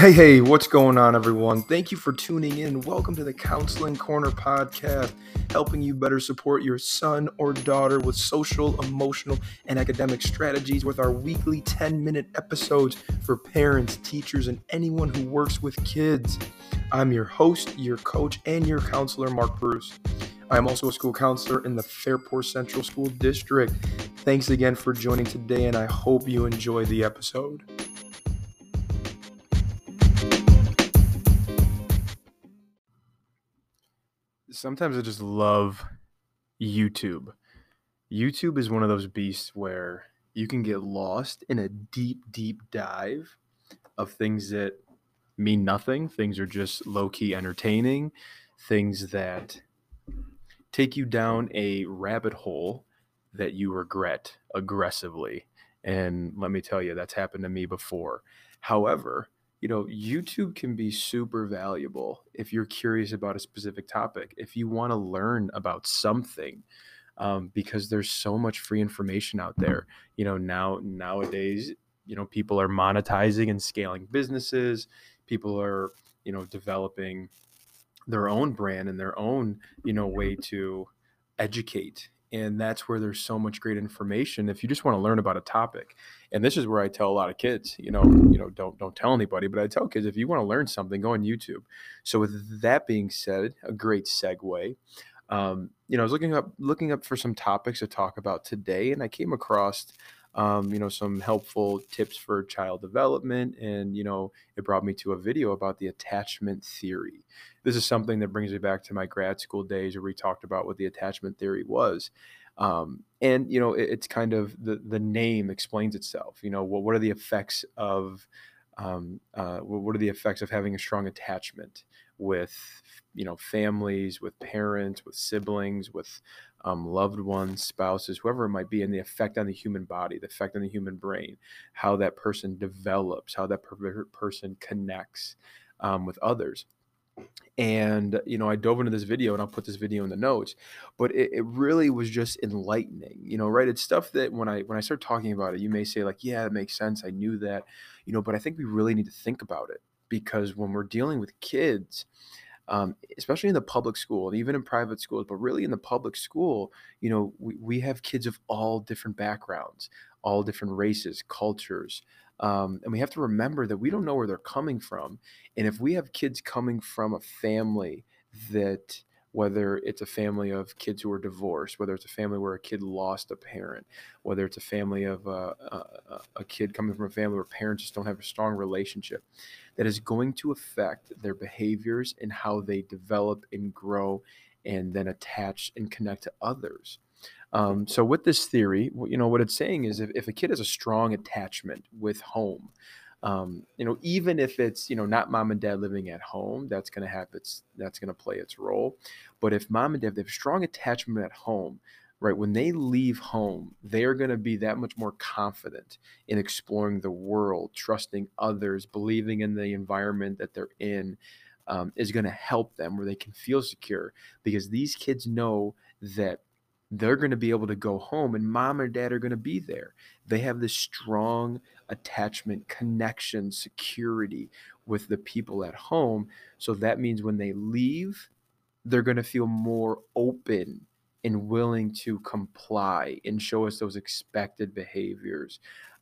Hey, hey, what's going on, everyone? Thank you for tuning in. Welcome to the Counseling Corner podcast, helping you better support your son or daughter with social, emotional, and academic strategies with our weekly 10 minute episodes for parents, teachers, and anyone who works with kids. I'm your host, your coach, and your counselor, Mark Bruce. I am also a school counselor in the Fairport Central School District. Thanks again for joining today, and I hope you enjoy the episode. Sometimes I just love YouTube. YouTube is one of those beasts where you can get lost in a deep, deep dive of things that mean nothing. Things are just low key entertaining, things that take you down a rabbit hole that you regret aggressively. And let me tell you, that's happened to me before. However, you know, YouTube can be super valuable if you're curious about a specific topic, if you want to learn about something, um, because there's so much free information out there. You know, now nowadays, you know, people are monetizing and scaling businesses. People are, you know, developing their own brand and their own, you know, way to educate and that's where there's so much great information if you just want to learn about a topic. And this is where i tell a lot of kids you know you know don't don't tell anybody but i tell kids if you want to learn something go on youtube. So with that being said a great segue um, you know i was looking up looking up for some topics to talk about today and i came across um, you know, some helpful tips for child development. And, you know, it brought me to a video about the attachment theory. This is something that brings me back to my grad school days where we talked about what the attachment theory was. Um, and, you know, it, it's kind of the, the name explains itself. You know, what, what are the effects of, um, uh, what are the effects of having a strong attachment with you know families with parents with siblings with um, loved ones spouses whoever it might be and the effect on the human body the effect on the human brain how that person develops how that per- person connects um, with others. And you know i dove into this video and i'll put this video in the notes but it, it, really was just enlightening you know right? It's stuff that when i when i start talking about it you may say like yeah it makes sense. I knew that you know but i think we really need to think about it because when we're dealing with kids um, especially in the public school and even in private schools, but really in the public school, you know, we, we have kids of all different backgrounds, all different races, cultures. Um, and we have to remember that we don't know where they're coming from. And if we have kids coming from a family that whether it's a family of kids who are divorced, whether it's a family where a kid lost a parent, whether it's a family of uh, a, a kid coming from a family where parents just don't have a strong relationship, that is going to affect their behaviors and how they develop and grow and then attach and connect to others. Um, so with this theory, you know what it's saying is if, if a kid has a strong attachment with home, um, you know, even if it's you know not mom and dad living at home, that's going to have its that's going to play its role. But if mom and dad have strong attachment at home, right when they leave home, they are going to be that much more confident in exploring the world, trusting others, believing in the environment that they're in. Um, is going to help them where they can feel secure because these kids know that they're going to be able to go home and mom or dad are going to be there. They have this strong attachment, connection, security with the people at home. So that means when they leave, they're going to feel more open and willing to comply and show us those expected behaviors.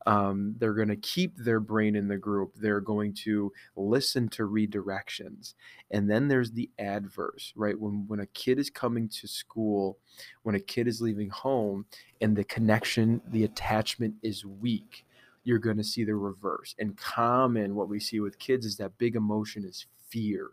Um, they're going to keep their brain in the group. They're going to listen to redirections. And then there's the adverse, right? When, when a kid is coming to school, when a kid is leaving home, and the connection, the attachment is weak, you're going to see the reverse. And common, what we see with kids is that big emotion is fear,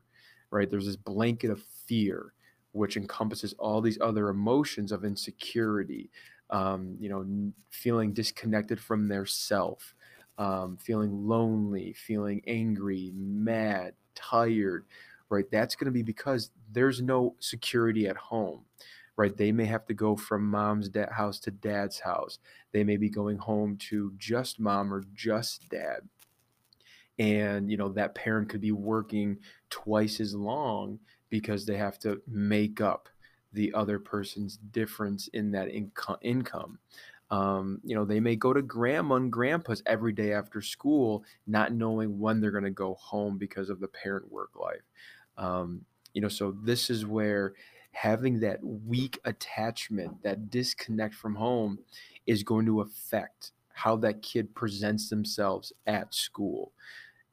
right? There's this blanket of fear which encompasses all these other emotions of insecurity, um, you know, feeling disconnected from their self, um, feeling lonely, feeling angry, mad, tired, right? That's going to be because there's no security at home, right? They may have to go from mom's house to dad's house. They may be going home to just mom or just dad. And, you know, that parent could be working twice as long because they have to make up the other person's difference in that inco- income. Um, you know, they may go to grandma and grandpa's every day after school, not knowing when they're going to go home because of the parent work life. Um, you know, so this is where having that weak attachment, that disconnect from home, is going to affect how that kid presents themselves at school.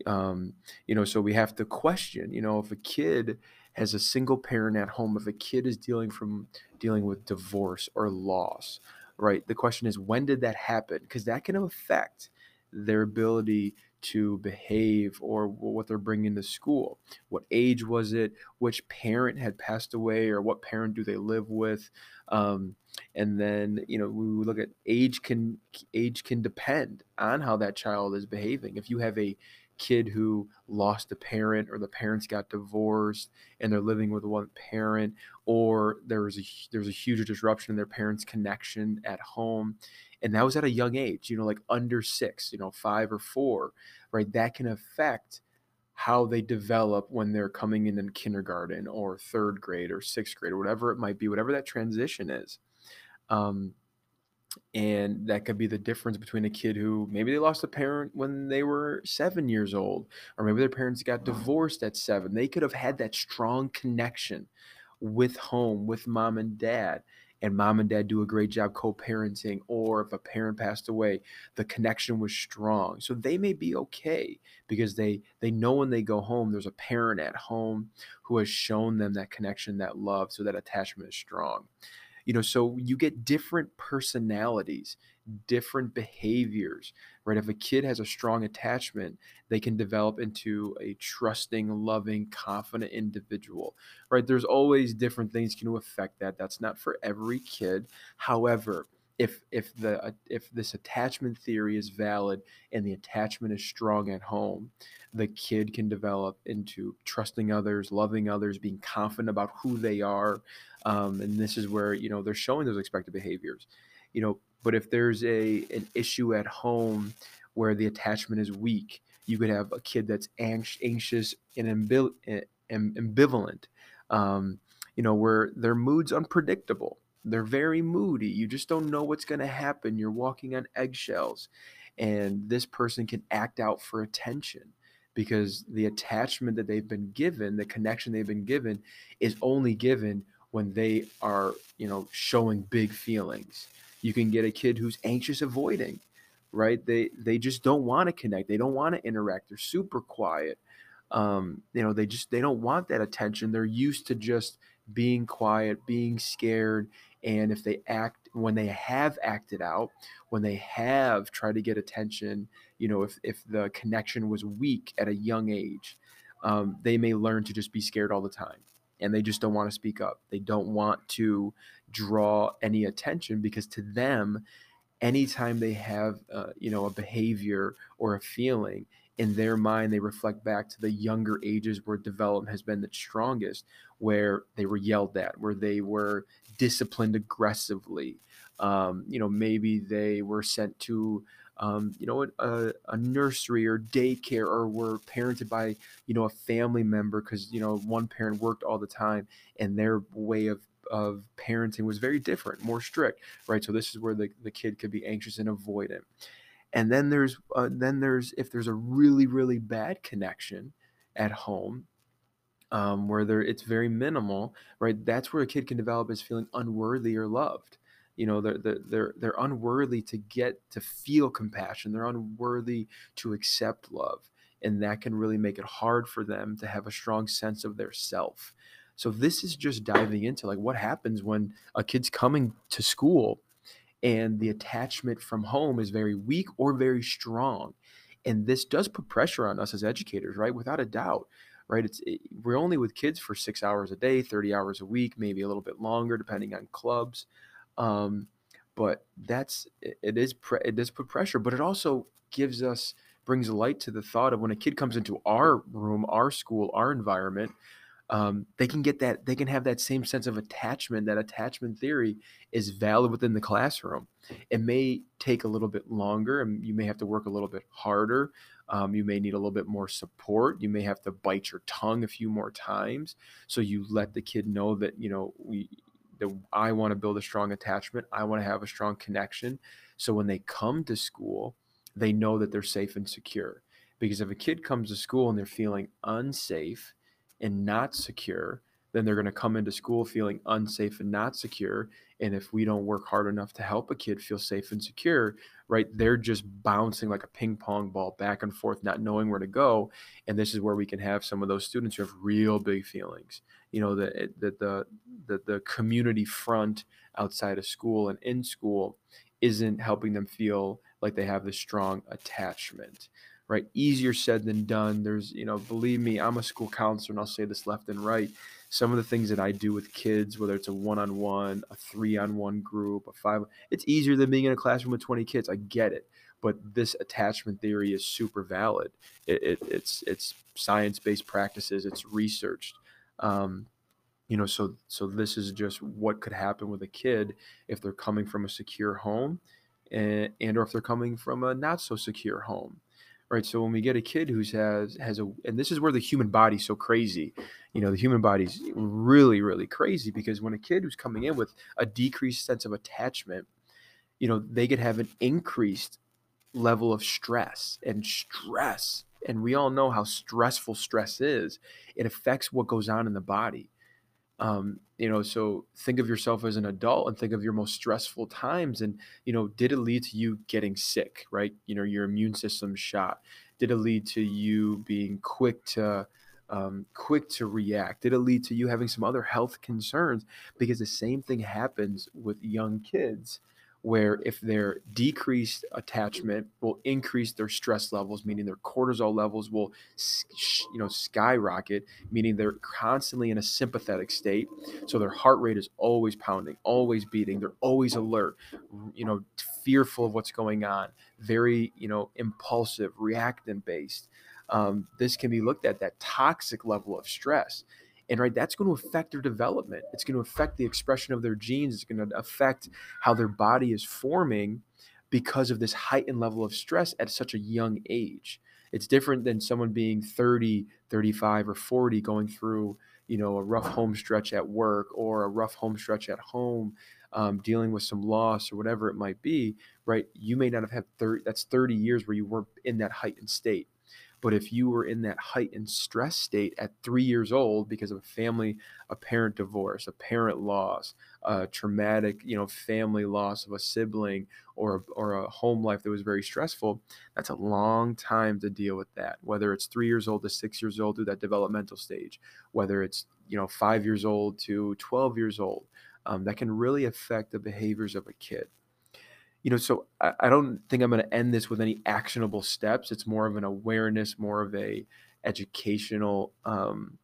Um, you know, so we have to question, you know, if a kid has a single parent at home, if a kid is dealing from dealing with divorce or loss, right? The question is, when did that happen? Because that can affect their ability to behave or what they're bringing to school. What age was it? Which parent had passed away, or what parent do they live with? Um, and then you know we look at age can age can depend on how that child is behaving. If you have a kid who lost a parent or the parents got divorced and they're living with one parent or there was a there's a huge disruption in their parents connection at home. And that was at a young age you know like under 6 you know 5 or 4 right? That can affect how they develop when they're coming in in kindergarten or 3rd grade or 6th grade or whatever it might be whatever that transition is. Um, and that could be the difference between a kid who maybe they lost a parent when they were seven years old, or maybe their parents got divorced at seven. They could have had that strong connection with home, with mom and dad, and mom and dad do a great job co parenting, or if a parent passed away, the connection was strong. So they may be okay because they they know when they go home there's a parent at home who has shown them that connection that love so that attachment is strong you know so you get different personalities different behaviors right? If a kid has a strong attachment they can develop into a trusting loving confident individual right? There's always different things can affect that. That's not for every kid. However if if the uh, if this attachment theory is valid and the attachment is strong at home the kid can develop into trusting others loving others being confident about who they are um, and this is where you know they're showing those expected behaviors. You know but if there's a an issue at home where the attachment is weak you could have a kid that's anxious and ambivalent um, you know where their mood's unpredictable they're very moody. You just don't know what's going to happen. You're walking on eggshells. And this person can act out for attention because the attachment that they've been given, the connection they've been given, is only given when they are, you know, showing big feelings. You can get a kid who's anxious avoiding, right? They they just don't want to connect. They don't want to interact. They're super quiet. Um, you know, they just they don't want that attention. They're used to just being quiet, being scared, and if they act when they have acted out when they have tried to get attention you know if, if the connection was weak at a young age um, they may learn to just be scared all the time and they just don't want to speak up. They don't want to draw any attention because to them anytime they have uh, you know a behavior or a feeling in their mind they reflect back to the younger ages where development has been the strongest where they were yelled at where they were disciplined aggressively. Um, you know maybe they were sent to um, you know a, a, nursery or daycare or were parented by you know a family member because you know one parent worked all the time and their way of of parenting was very different more strict right? So this is where the, the kid could be anxious and avoidant and then there's uh, then there's if there's a really really bad connection at home um, where there it's very minimal right that's where a kid can develop as feeling unworthy or loved. You know they're, they're they're they're unworthy to get to feel compassion they're unworthy to accept love and that can really make it hard for them to have a strong sense of their self. So this is just diving into like what happens when a kid's coming to school and the attachment from home is very weak or very strong and this does put pressure on us as educators right without a doubt right? It's it, we're only with kids for six hours a day 30 hours a week maybe a little bit longer depending on clubs um, but that's it, it is pre- it does put pressure but it also gives us brings light to the thought of when a kid comes into our room our school our environment um, they can get that they can have that same sense of attachment that attachment theory is valid within the classroom it may take a little bit longer and you may have to work a little bit harder um, you may need a little bit more support you may have to bite your tongue a few more times so you let the kid know that you know we that I want to build a strong attachment. I want to have a strong connection. So when they come to school, they know that they're safe and secure. Because if a kid comes to school and they're feeling unsafe and not secure, then they're going to come into school feeling unsafe and not secure. And if we don't work hard enough to help a kid feel safe and secure, right, they're just bouncing like a ping pong ball back and forth, not knowing where to go. And this is where we can have some of those students who have real big feelings. You know, eh, the the the the, the community front outside of school and in school isn't helping them feel like they have this strong attachment right easier said than done there's you know believe me i'm a school counselor and i'll say this left and right some of the things that I do with kids, whether it's a one on one, a three on one group, a five, it's easier than being in a classroom with 20 kids. I get it. But this attachment theory is super valid. It, it, it's it's science based practices. It's researched. Um, you know, so so this is just what could happen with a kid if they're coming from a secure home, and, and or if they're coming from a not so secure home right? So when we get a kid who's has has a, and this is where the human body's so crazy, you know, the human body's really really crazy because when a kid who's coming in with a decreased sense of attachment, you know, they could have an increased level of stress and stress, and we all know how stressful stress is. It affects what goes on in the body. Um, you know, so think of yourself as an adult and think of your most stressful times. And, you know, did it lead to you getting sick, right? You know, your immune system shot. Did it lead to you being quick to, um, quick to react? Did it lead to you having some other health concerns? Because the same thing happens with young kids where if their decreased attachment will increase their stress levels meaning their cortisol levels will you know skyrocket meaning they're constantly in a sympathetic state. So their heart rate is always pounding always beating they're always alert you know fearful of what's going on very you know impulsive reactant based um, this can be looked at that toxic level of stress and right, that's going to affect their development. It's going to affect the expression of their genes. It's going to affect how their body is forming because of this heightened level of stress at such a young age. It's different than someone being 30, 35, or 40 going through, you know, a rough home stretch at work or a rough home stretch at home, um, dealing with some loss or whatever it might be, right? You may not have had 30, that's 30 years where you weren't in that heightened state. But if you were in that heightened stress state at three years old because of a family, a parent divorce, a parent loss, a traumatic, you know, family loss of a sibling or, or a home life that was very stressful, that's a long time to deal with that. Whether it's three years old to six years old through that developmental stage, whether it's, you know, five years old to 12 years old, um, that can really affect the behaviors of a kid you know, so I, I don't think I'm going to end this with any actionable steps. It's more of an awareness, more of a educational um,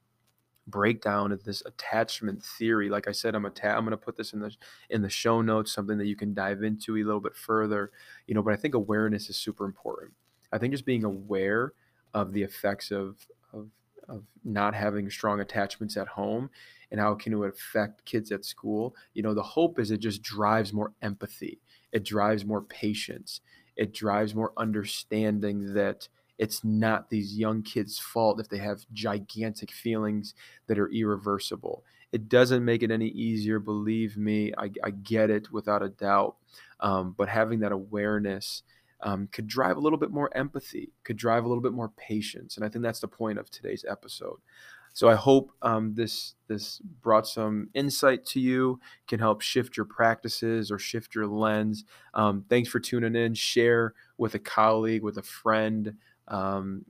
breakdown of this attachment theory. Like I said, I'm atta- I'm going to put this in the in the show notes, something that you can dive into a little bit further. You know, but I think awareness is super important. I think just being aware of the effects of of of not having strong attachments at home and how can it affect kids at school. You know, the hope is it just drives more empathy it drives more patience. It drives more understanding that it's not these young kids' fault if they have gigantic feelings that are irreversible. It doesn't make it any easier, believe me. I, I get it without a doubt. Um, but having that awareness um, could drive a little bit more empathy, could drive a little bit more patience. And I think that's the point of today's episode. So I hope um, this this brought some insight to you, can help shift your practices or shift your lens. Um, thanks for tuning in. Share with a colleague, with a friend, um,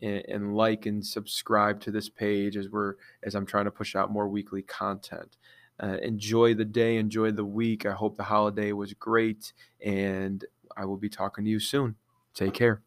and, and, like and subscribe to this page as we're as I'm trying to push out more weekly content. Uh, enjoy the day, enjoy the week. I hope the holiday was great, and I will be talking to you soon. Take care.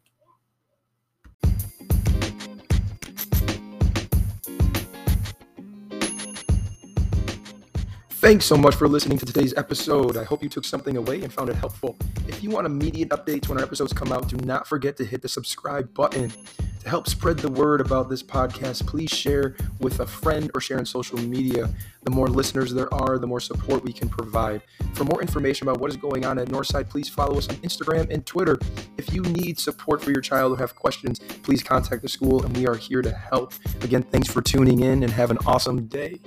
Thanks so much for listening to today's episode. I hope you took something away and found it helpful. If you want immediate updates when our episodes come out, do not forget to hit the subscribe button. To help spread the word about this podcast, please share with a friend or share on social media. The more listeners there are, the more support we can provide. For more information about what is going on at Northside, please follow us on Instagram and Twitter. If you need support for your child or have questions, please contact the school and we are here to help. Again, thanks for tuning in and have an awesome day.